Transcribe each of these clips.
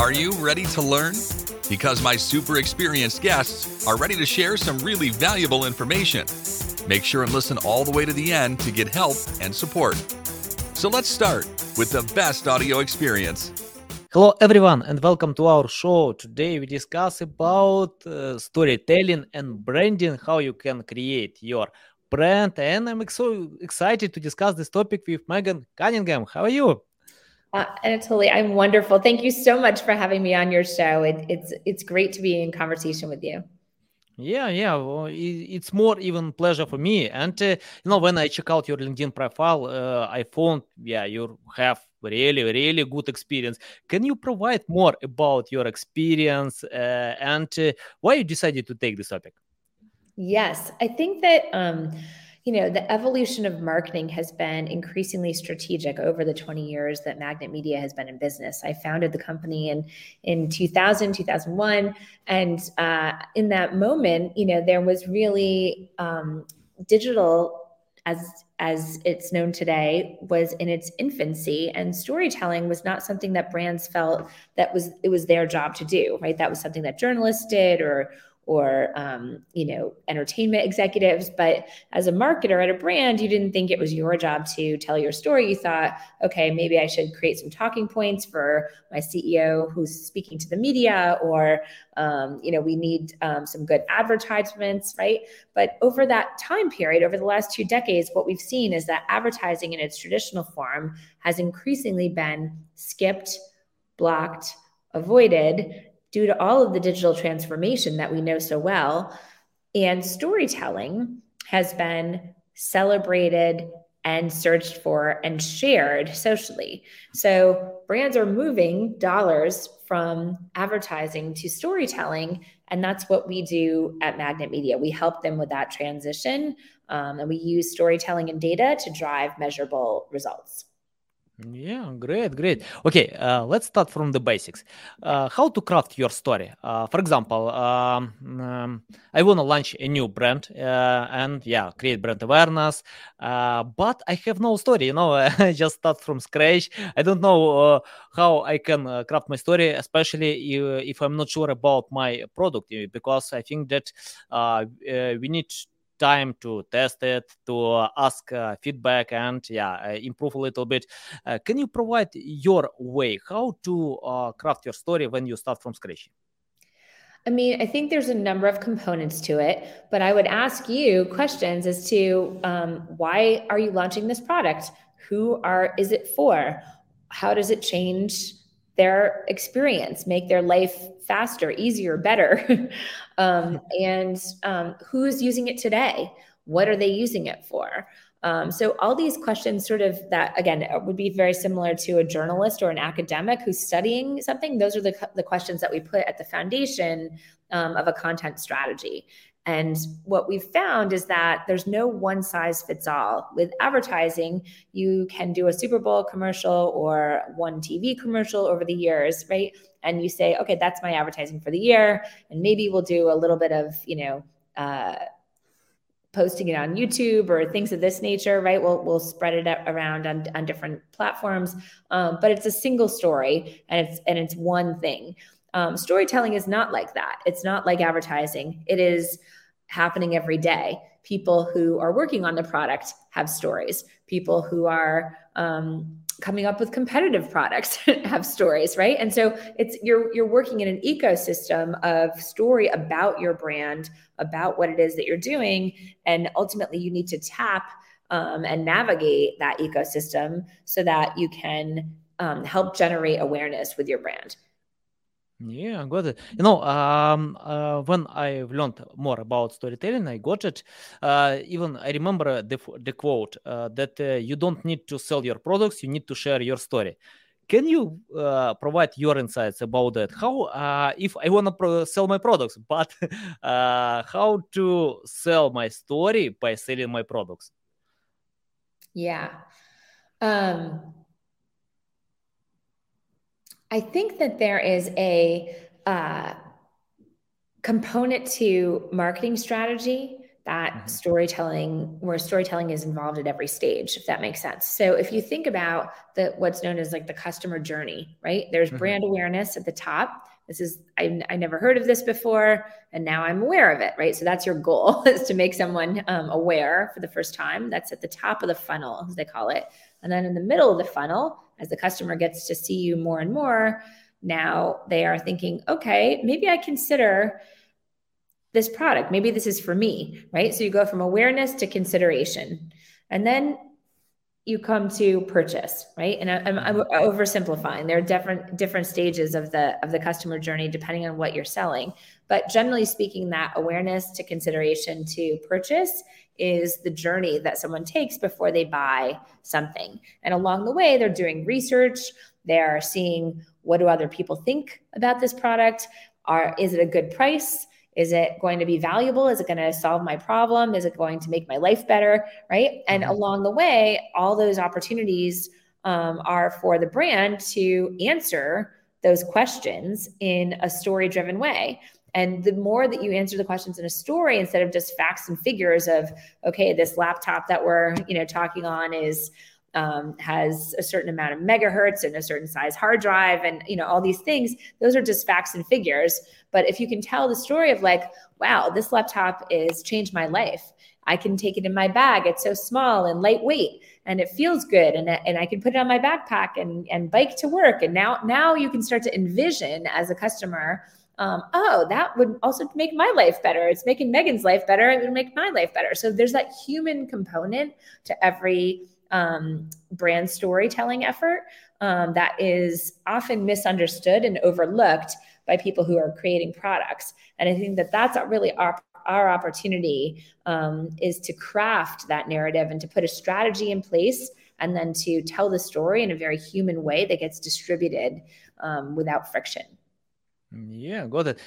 Are you ready to learn? Because my super experienced guests are ready to share some really valuable information. Make sure and listen all the way to the end to get help and support. So let's start with the best audio experience. Hello everyone and welcome to our show. Today we discuss about uh, storytelling and branding, how you can create your brand. And I'm so excited to discuss this topic with Megan Cunningham. How are you? Uh, Anatoly, I'm wonderful. Thank you so much for having me on your show. It, it's it's great to be in conversation with you. Yeah, yeah, well, it's more even pleasure for me. And uh, you know, when I check out your LinkedIn profile, uh, I found yeah, you have really, really good experience. Can you provide more about your experience uh, and uh, why you decided to take this topic? Yes, I think that. Um, you know, the evolution of marketing has been increasingly strategic over the 20 years that Magnet Media has been in business. I founded the company in in 2000, 2001, and uh, in that moment, you know, there was really um, digital as as it's known today was in its infancy and storytelling was not something that brands felt that was it was their job to do right that was something that journalists did or or um, you know entertainment executives but as a marketer at a brand you didn't think it was your job to tell your story. You thought okay maybe i should create some talking points for my ceo who's speaking to the media or um, you know we need um, some good advertisements right? But over that time period over the last two decades what we've seen is that advertising in its traditional form has increasingly been skipped blocked avoided due to all of the digital transformation that we know so well. And storytelling has been celebrated and searched for and shared socially. So brands are moving dollars from advertising to storytelling. And that's what we do at Magnet Media. We help them with that transition. Um, and we use storytelling and data to drive measurable results. Yeah, great, great. Okay, uh, let's start from the basics. Uh, how to craft your story? Uh, for example, um, um, I want to launch a new brand uh, and yeah, create brand awareness, uh, but I have no story. You know, I just start from scratch. I don't know uh, how I can craft my story, especially if, if, I'm not sure about my product, because I think that we need time to test it, to ask uh, feedback, and yeah, uh, improve a little bit. Uh, can you provide your way how to craft your story when you start from scratch? I mean, I think there's a number of components to it, but I would ask you questions as to um, why are you launching this product? Who are is it for? How does it change their experience, make their life faster, easier, better? um, and um, who's using it today? What are they using it for? Um, so all these questions sort of that again would be very similar to a journalist or an academic who's studying something those are the, the questions that we put at the foundation um, of a content strategy and what we've found is that there's no one size fits all. With advertising, you can do a Super Bowl commercial or one TV commercial over the years, right? And you say, okay, that's my advertising for the year. And maybe we'll do a little bit of, you know, uh, posting it on YouTube or things of this nature, right? We'll we'll spread it around on, on different platforms, um, but it's a single story and it's and it's one thing. Um, storytelling is not like that. It's not like advertising. It is happening every day. People who are working on the product have stories. People who are um, coming up with competitive products have stories, right? And so it's you're you're working in an ecosystem of story about your brand, about what it is that you're doing, and ultimately you need to tap um, and navigate that ecosystem so that you can um, help generate awareness with your brand. Yeah, got it. You know, um, uh, when I learned more about storytelling, I got it. Uh, even I remember the the quote uh, that uh, you don't need to sell your products; you need to share your story. Can you uh, provide your insights about that? How, if I want to pro- sell my products, but how to sell my story by selling my products? Yeah. Um, I think that there is a uh, component to marketing strategy that mm-hmm. storytelling where storytelling is involved at every stage if that makes sense. So if you think about the what's known as like the customer journey right? There's mm-hmm. brand awareness at the top. This is I, I never heard of this before and now i'm aware of it right? So that's your goal is to make someone um, aware for the first time. That's at the top of the funnel as they call it. And then in the middle of the funnel as the customer gets to see you more and more now they are thinking okay maybe i consider this product. Maybe this is for me, right? So you go from awareness to consideration. And then you come to purchase, right? And I, am I'm oversimplifying. There are different different stages of the of the customer journey depending on what you're selling. But generally speaking, that awareness to consideration to purchase is the journey that someone takes before they buy something. And along the way, they're doing research. They're seeing what do other people think about this product? Are is it a good price? Is it going to be valuable? Is it going to solve my problem? Is it going to make my life better? Right. And mm-hmm. along the way, all those opportunities um, are for the brand to answer those questions in a story driven way. And the more that you answer the questions in a story instead of just facts and figures of, okay, this laptop that we're, you know, talking on is um, has a certain amount of megahertz and a certain size hard drive and you know all these things those are just facts and figures. But if you can tell the story of like wow this laptop is changed my life. I can take it in my bag. It's so small and lightweight and it feels good and, and i can put it on my backpack and, and bike to work. And now now you can start to envision as a customer um, oh, that would also make my life better. It's making Megan's life better. It would make my life better. So there's that human component to every um, brand storytelling effort um, that is often misunderstood and overlooked by people who are creating products. And I think that that's really our our opportunity um, is to craft that narrative and to put a strategy in place and then to tell the story in a very human way that gets distributed um, without friction. Yeah, got it.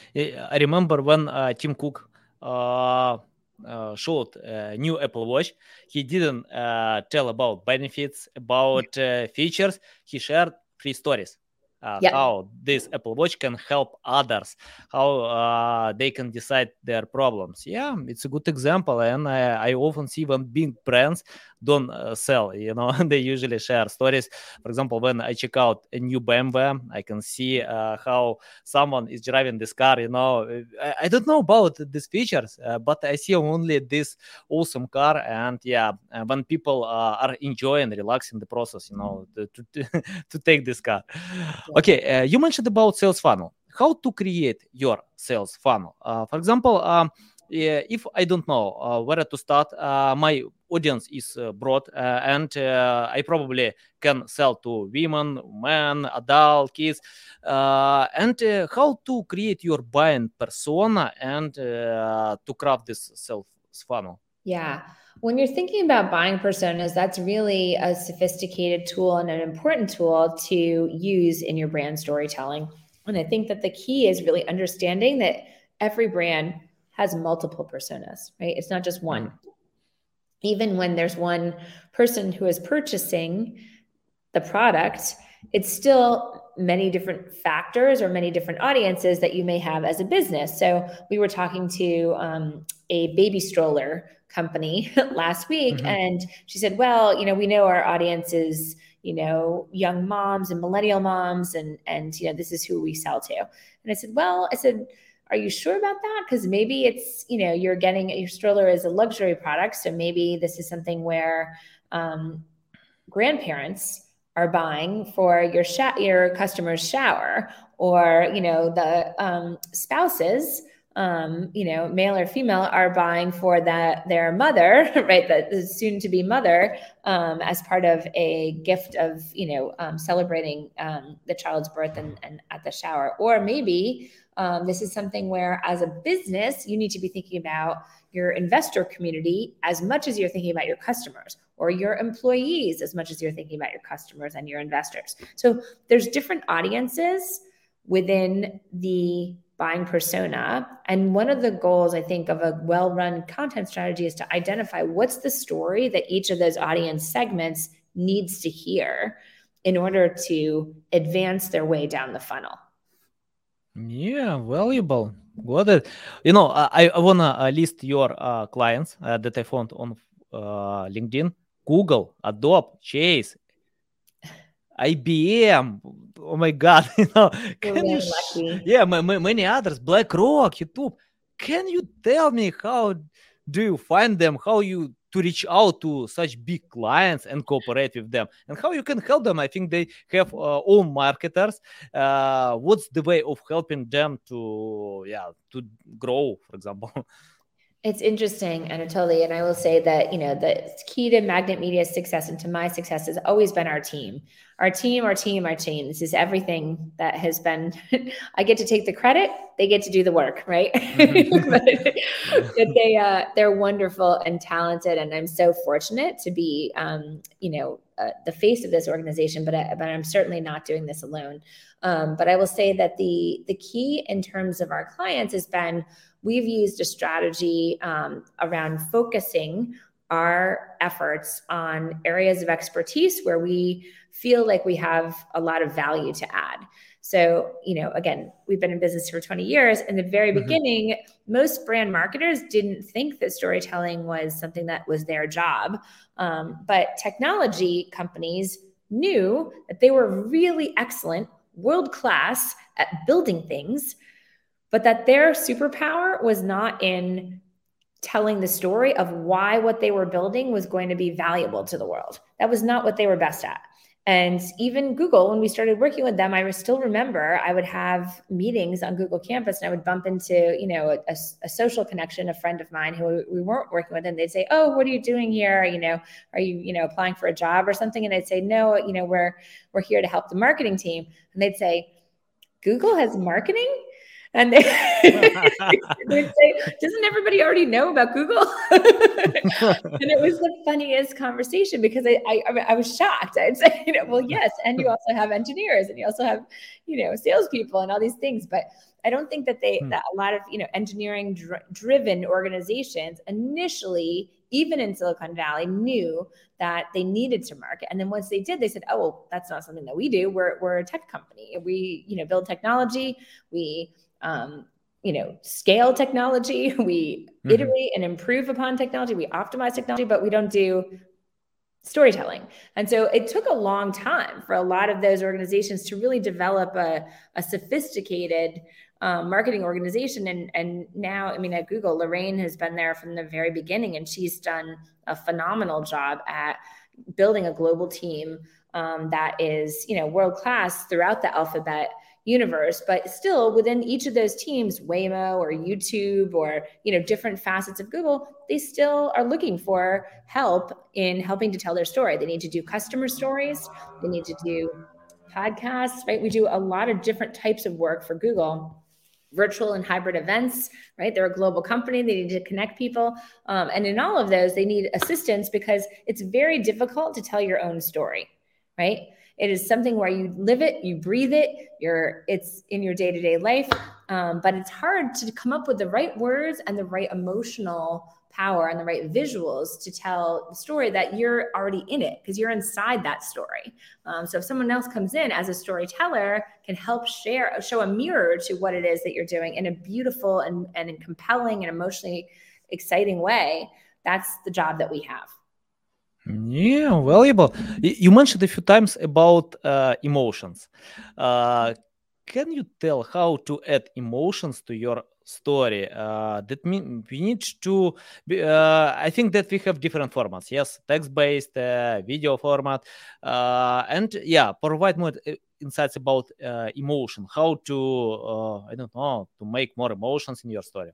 I remember when uh, Tim Cook uh, uh, showed uh, new Apple Watch, he didn't uh, tell about benefits, about uh, features. He shared three stories uh, yeah. how this Apple Watch can help others, how uh, they can decide their problems. Yeah, it's a good example, and I, I often see when big brands don't uh, sell, you know, they usually share stories. For example, when I check out a new BMW, I can see uh, how someone is driving this car. You know, I, I don't know about these features, uh, but I see only this awesome car, and yeah, uh, when people are enjoying, relaxing the process, you know, to to, to take this car. Okay, uh, you mentioned about sales funnel. How to create your sales funnel? For example, um, if I don't know where to start, my audience is uh, broad, and I probably can sell to women, men, adult, kids, and how to create your buying persona and to craft this sales funnel. Yeah. When you're thinking about buying personas, that's really a sophisticated tool and an important tool to use in your brand storytelling. And I think that the key is really understanding that every brand has multiple personas, right? It's not just one. Mm-hmm. Even when there's one person who is purchasing the product, it's still many different factors or many different audiences that you may have as a business. So we were talking to um, a baby stroller company last week mm-hmm. and she said well you know we know our audience is you know young moms and millennial moms and and you know this is who we sell to and i said well i said are you sure about that because maybe it's you know you're getting your stroller as a luxury product so maybe this is something where um, grandparents are buying for your sh- your customer's shower or you know the um, spouses um, you know, male or female, are buying for that their mother, right, the soon to be mother, um, as part of a gift of you know um, celebrating um, the child's birth and, and at the shower, or maybe um, this is something where, as a business, you need to be thinking about your investor community as much as you're thinking about your customers or your employees as much as you're thinking about your customers and your investors. So there's different audiences within the buying persona. And one of the goals, I think, of a well run content strategy is to identify what's the story that each of those audience segments needs to hear in order to advance their way down the funnel. Yeah, valuable. Got it. You know, I, I wanna uh, list your uh, clients uh, that I found on uh, LinkedIn: Google, Adobe, Chase, IBM. Oh my God! You know, can you sh- yeah, many others. BlackRock, YouTube. Can you tell me how do you find them? How you to reach out to such big clients and cooperate with them. And how you can help them? I think they have uh, own marketers. Uh, what's the way of helping them to yeah to grow for example It's interesting, Anatoly, and I will say that you know the key to Magnet Media's success and to my success has always been our team, our team, our team, our team. This is everything that has been. I get to take the credit; they get to do the work, right? Mm-hmm. but, but, they uh, they're wonderful and talented, and I'm so fortunate to be, um, you know, uh, the face of this organization. But I, but I'm certainly not doing this alone. Um, but I will say that the the key in terms of our clients has been we've used a strategy um, around focusing our efforts on areas of expertise where we feel like we have a lot of value to add. So, you know, again, we've been in business for 20 years. In the very mm-hmm. beginning, most brand marketers didn't think that storytelling was something that was their job. Um, but technology companies knew that they were really excellent, world class at building things but that their superpower was not in telling the story of why what they were building was going to be valuable to the world. That was not what they were best at. And even Google, when we started working with them, I still remember I would have meetings on Google Campus and I would bump into, you know, a, a, social connection, a friend of mine who we weren't working with, and they'd say, "Oh, what are you doing here? You know, are you, you know, applying for a job or something?" And I'd say, "No, you know, we're we're here to help the marketing team." And they'd say, "Google has marketing?" And they would say, "Doesn't everybody already know about Google?" and it was the funniest conversation because I, I, I was shocked. I'd say, you know, well, yes, and you also have engineers, and you also have, you know, salespeople, and all these things, but. I don't think that they hmm. that a lot of you know engineering dr- driven organizations initially even in Silicon Valley knew that they needed to market and then once they did they said oh well that's not something that we do we're we're a tech company we you know build technology we um, you know scale technology. We mm-hmm. iterate and improve upon technology. We optimize technology but we don't do storytelling. And so it took a long time for a lot of those organizations to really develop a, a sophisticated um, marketing organization. And and now i mean at google lorraine has been there from the very beginning and she's done a phenomenal job at building a global team um, that is you know world class throughout the alphabet universe but still within each of those teams waymo or youtube or you know different facets of google they still are looking for help in helping to tell their story. They need to do customer stories. They need to do podcasts right? We do a lot of different types of work for google. Virtual and hybrid events right? They're a global company. They need to connect people. Um, and in all of those they need assistance because it's very difficult to tell your own story right it is something where you live it, you breathe it, you're it's in your day-to-day life. Um, but it's hard to come up with the right words and the right emotional power and the right visuals to tell the story that you're already in it because you're inside that story. Um, so if someone else comes in as a storyteller, can help share, show a mirror to what it is that you're doing in a beautiful and, and compelling and emotionally exciting way, that's the job that we have. Yeah, valuable. You mentioned a few times about uh, emotions. Uh, can you tell how to add emotions to your story? Uh, that mean we need to. Uh, I think that we have different formats. Yes, text-based, uh, video format, uh, and yeah, provide more insights about emotion. How to I don't know to make more emotions in your story.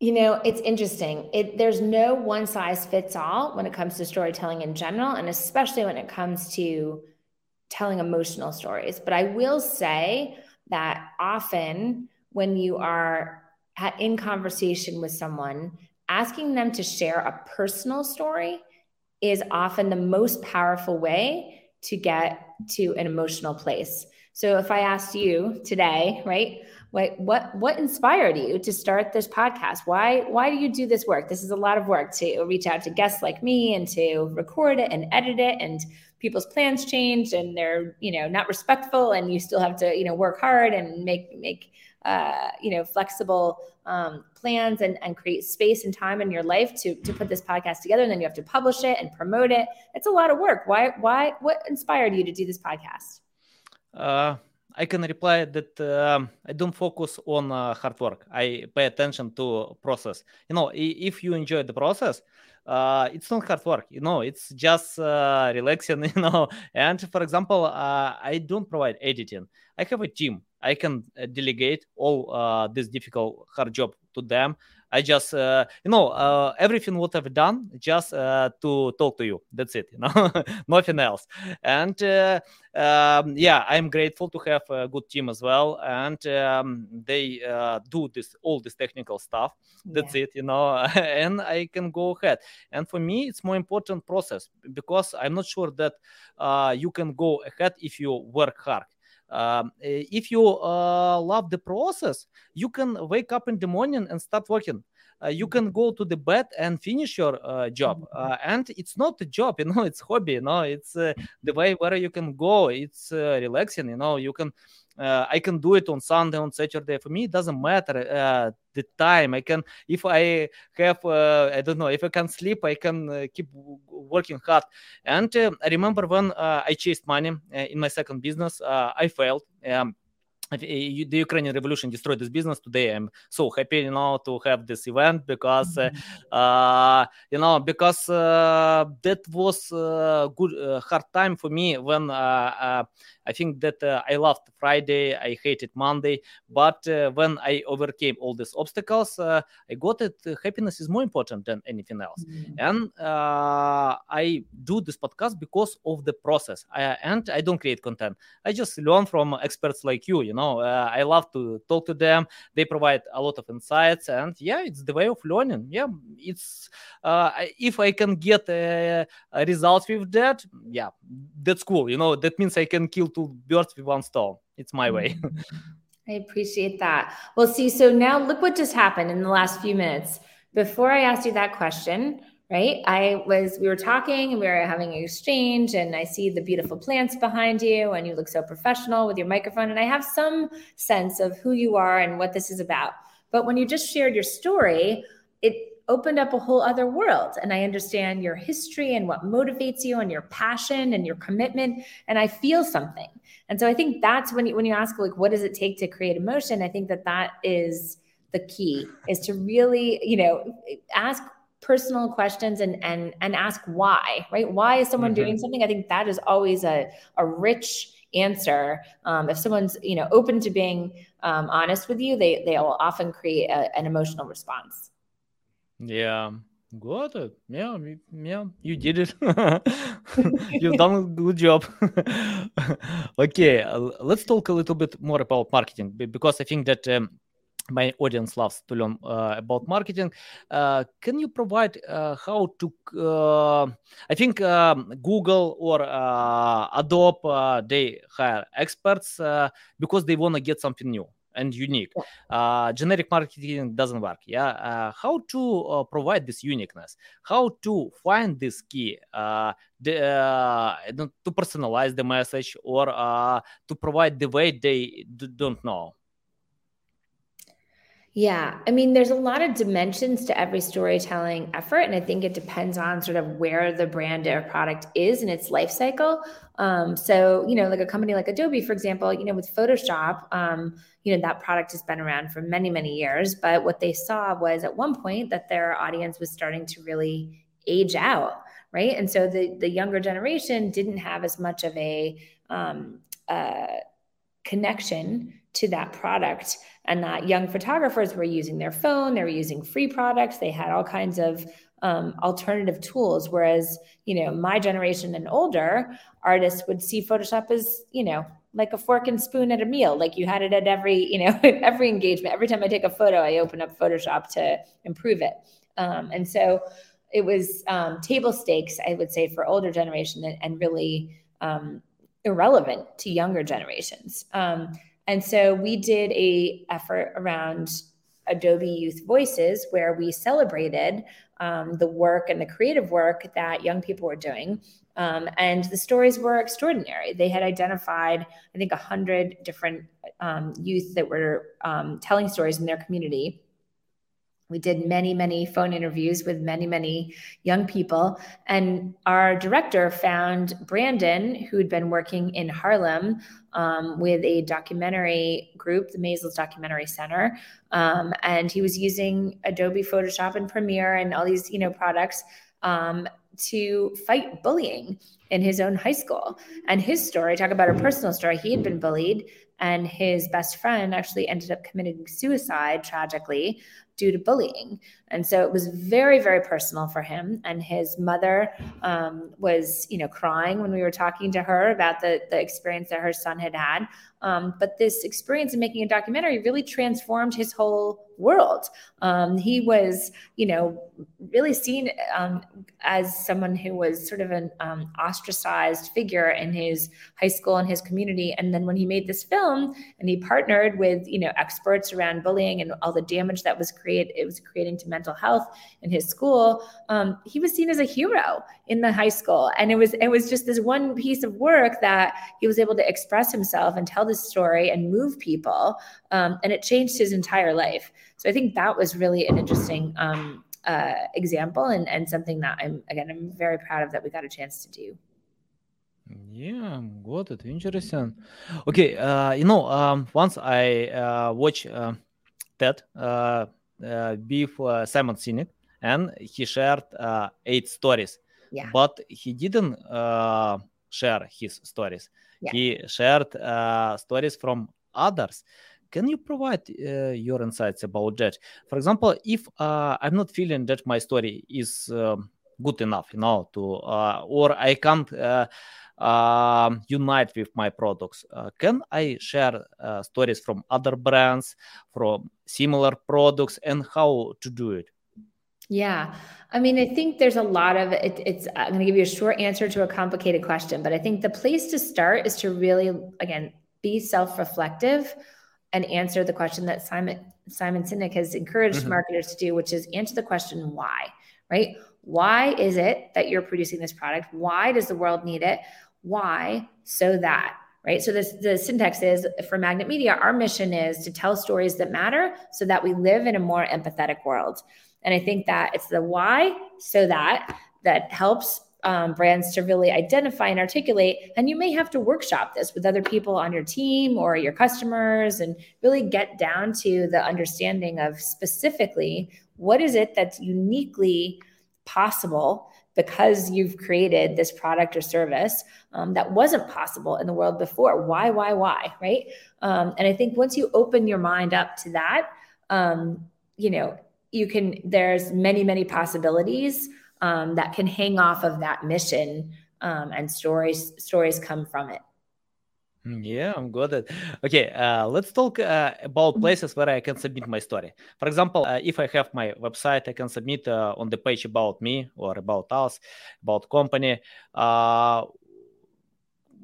You know, it's interesting. It, there's no one size fits all when it comes to storytelling in general, and especially when it comes to telling emotional stories. But I will say that often when you are in conversation with someone, asking them to share a personal story is often the most powerful way to get to an emotional place. So if I asked you today, right, what what what inspired you to start this podcast why why do you do this work this is a lot of work to reach out to guests like me and to record it and edit it and people's plans change and they're you know not respectful and you still have to you know work hard and make make uh, you know, flexible um, plans and, and create space and time in your life to, to put this podcast together. And then you have to publish it and promote it. It's a lot of work. Why, why, what inspired you to do this podcast? Uh, I can reply that uh, I don't focus on uh, hard work. I pay attention to process. You know, if you enjoy the process, uh, it's not hard work. You know, it's just uh, relaxing. You know, and for example, uh, I don't provide editing. I have a team. I can uh, delegate all this difficult hard job to them. I just, uh, you know, uh, everything what I've done just uh, to talk to you. That's it, you know, nothing else. And uh, um, yeah, I'm grateful to have a good team as well, and um, they uh, do this all this technical stuff. That's yeah. it, you know, and I can go ahead. And for me, it's more important process because I'm not sure that uh, you can go ahead if you work hard. Um, if you uh, love the process, you can wake up in the morning and start working. Uh, you can go to the bed and finish your uh, job uh, and it's not a job you know it's hobby you know it's uh, the way where you can go it's uh, relaxing you know you can uh, I can do it on Sunday, on Saturday. For me, it doesn't matter uh, the time. I can, if I have, uh, I don't know, if I can sleep, I can keep working hard. And I remember when I chased money in my second business, I failed. Um, the Ukrainian revolution destroyed this business. Today, I'm so happy, you know, to have this event because, mm-hmm. uh, you know, because uh, that was a good hard time for me when I think that uh, I loved Friday, I hated Monday, but uh, when I overcame all these obstacles, uh, I got it. happiness is more important than anything else, mm-hmm. and I do this podcast because of the process. I, and I don't create content. I just learn from experts like you. You know, Э, I love to talk to them. They provide a lot of insights, and yeah, it's the way of learning. Yeah, it's э, if I can get a, a results with that, yeah, that's cool. You know, that means I can kill two birds with one stone. It's my way. Mm-hmm. I appreciate that. Well, see, so now look what just happened in the last few minutes. Before I asked you that question, right? I was, we were talking and we were having an exchange, and I see the beautiful plants behind you, and you look so professional with your microphone. And I have some sense of who you are and what this is about. But when you just shared your story, it opened up a whole other world. And I understand your history and what motivates you and your passion and your commitment. And I feel something. And so I think that's when you, when you ask, like, what does it take to create emotion? I think that that is the key is to really, you know, ask personal questions and and and ask why right why is someone mm-hmm. doing something i think that is always a, a rich answer um, if someone's you know open to being um, honest with you they they will often create a, an emotional response yeah, got it. Yeah, yeah, you did it. You've done a good job. okay, let's talk a little bit more about marketing because I think that um, my audience loves to learn uh, about marketing. Uh, can you provide uh, how to? Uh, I think um, Google or uh, Adobe they hire experts because they want to get something new and unique. Uh, generic marketing doesn't work. Yeah, uh, how to uh, provide this uniqueness? How to find this key? Uh, the, uh, to personalize the message or uh, to provide the way they d- don't know. Yeah, I mean, there's a lot of dimensions to every storytelling effort, and I think it depends on sort of where the brand or product is in its life cycle. Um, so, you know, like a company like Adobe, for example, you know, with Photoshop, um, you know, that product has been around for many, many years. But what they saw was at one point that their audience was starting to really age out, right? And so the the younger generation didn't have as much of a um, uh, connection to that product and that young photographers were using their phone they were using free products they had all kinds of um, alternative tools. Whereas you know my generation and older artists would see photoshop as you know like a fork and spoon at a meal. Like you had it at every you know every engagement. Every time i take a photo i open up photoshop to improve it. Um, and so it was um, table stakes i would say for older generation and, and really um, irrelevant to younger generations. Um, and so we did a effort around Adobe Youth Voices, where we celebrated um, the work and the creative work that young people were doing. Um, and the stories were extraordinary. They had identified, I think, 100 different um, youth that were um, telling stories in their community we did many, many phone interviews with many, many young people. And our director found Brandon, who had been working in Harlem um, with a documentary group, the Maysles Documentary Center. Um, and he was using Adobe Photoshop and Premiere and all these, you know, products um, to fight bullying in his own high school. And his story, talk about a personal story, he had been bullied and his best friend actually ended up committing suicide tragically due to bullying. And so it was very, very personal for him. And his mother um, was, you know, crying when we were talking to her about the, the experience that her son had had. Um, but this experience in making a documentary really transformed his whole world. Um, he was, you know, really seen um, as someone who was sort of an um, ostracized figure in his high school and his community. And then when he made this film and he partnered with, you know, experts around bullying and all the damage that was created, it was creating to mental health in his school. Um, he was seen as a hero in the high school, and it was it was just this one piece of work that he was able to express himself and tell this story and move people, um, and it changed his entire life. So I think that was really an interesting um, uh, example and, and something that I'm again I'm very proud of that we got a chance to do. Yeah, got it. Interesting. Okay, uh, you know, um, once I uh, watch uh, that uh, uh, with Simon Sinek, and he shared uh, eight stories. Yeah. But he didn't uh, share his stories. Yeah. He shared uh, stories from others. Can you provide uh, your insights about that? For example, if uh, I'm not feeling that my story is um, good enough, you know, to uh, or I can't uh, um, unite with my products, uh, can I share uh, stories from other brands, from similar products, and how to do it? Yeah. I mean, I think there's a lot of it, it's, I'm going to give you a short answer to a complicated question, but I think the place to start is to really, again, be self reflective and answer the question that Simon, Simon Sinek has encouraged mm-hmm. marketers to do, which is answer the question why, right? Why is it that you're producing this product? Why does the world need it? Why? So that right? So this the syntax is for Magnet Media, our mission is to tell stories that matter so that we live in a more empathetic world. And I think that it's the why so that that helps um, brands to really identify and articulate. And you may have to workshop this with other people on your team or your customers and really get down to the understanding of specifically what is it that's uniquely possible because you've created this product or service um, that wasn't possible in the world before. Why, why, why, right? Um, and I think once you open your mind up to that, um, you know, you can, there's many, many possibilities um, that can hang off of that mission um, and stories, stories come from it. Mm, yeah, I'm got it. Okay, uh, let's talk uh, about mm-hmm. places where I can submit my story. For example, uh, if I have my website, I can submit uh, on the page about me or about us, about company. Uh,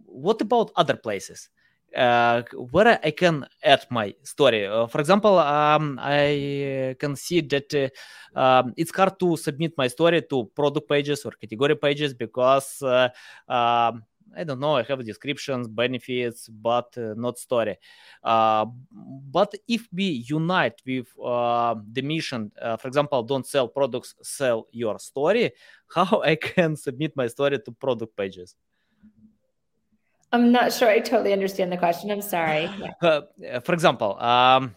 what about other places? Uh, where I can add my story. for example, um, I can see that um, it's hard to submit my story to product pages or category pages because um, I don't know, I have descriptions, benefits, but uh, not story. Uh, but if we unite with uh, the mission, uh, for example, don't sell products, sell your story, how I can submit my story to product pages? I'm not sure I totally understand the question. I'm sorry. Uh, for example, um,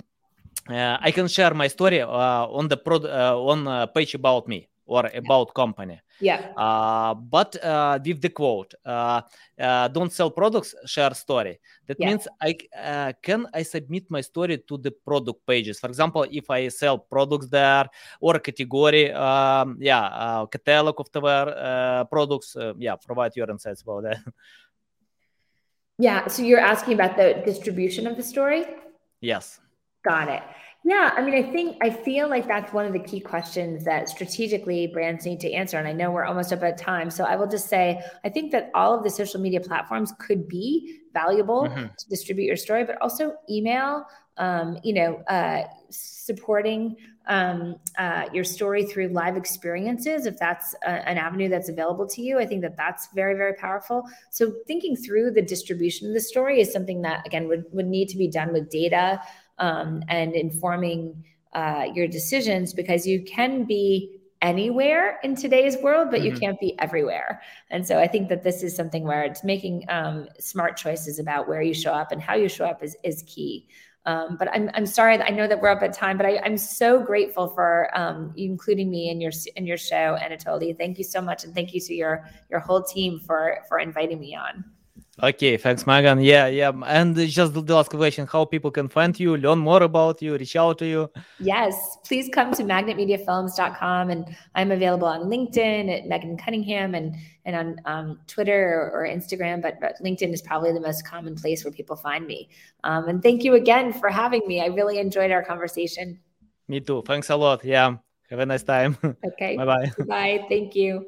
uh, I can share my story on the pro- on page about me or about company. Yeah. Uh, but uh, with the quote, uh, uh don't sell products, share story. That yeah. means I uh, can I submit my story to the product pages. For example, if I sell products there or category, um, yeah, uh, catalog of the products. yeah, provide your insights about that. Yeah. So you're asking about the distribution of the story. Yes. Got it. Yeah, I mean, I think I feel like that's one of the key questions that strategically brands need to answer. And I know we're almost up at time. So I will just say, I think that all of the social media platforms could be valuable mm-hmm. to distribute your story, but also email um, you know, uh, supporting um, uh, your story through live experiences, if that's a, an avenue that's available to you, I think that that's very, very powerful. So thinking through the distribution of the story is something that, again, would, would need to be done with data um, and informing uh, your decisions because you can be anywhere in today's world, but mm-hmm. you can't be everywhere. And so I think that this is something where it's making um, smart choices about where you show up and how you show up is, is key. Um, but I'm, I'm sorry. I know that we're up at time, but I, am so grateful for um, including me in your in your show, Anatoly. Thank you so much, and thank you to your your whole team for for inviting me on. Okay, thanks, Megan. Yeah, yeah. And just the last question how people can find you, learn more about you, reach out to you. Yes, please come to magnetmediafilms.com. And I'm available on LinkedIn at Megan Cunningham and, and on um, Twitter or, or Instagram. But, but, LinkedIn is probably the most common place where people find me. Um, and thank you again for having me. I really enjoyed our conversation. Me too. Thanks a lot. Yeah. Have a nice time. Okay. bye bye. Bye. Thank you.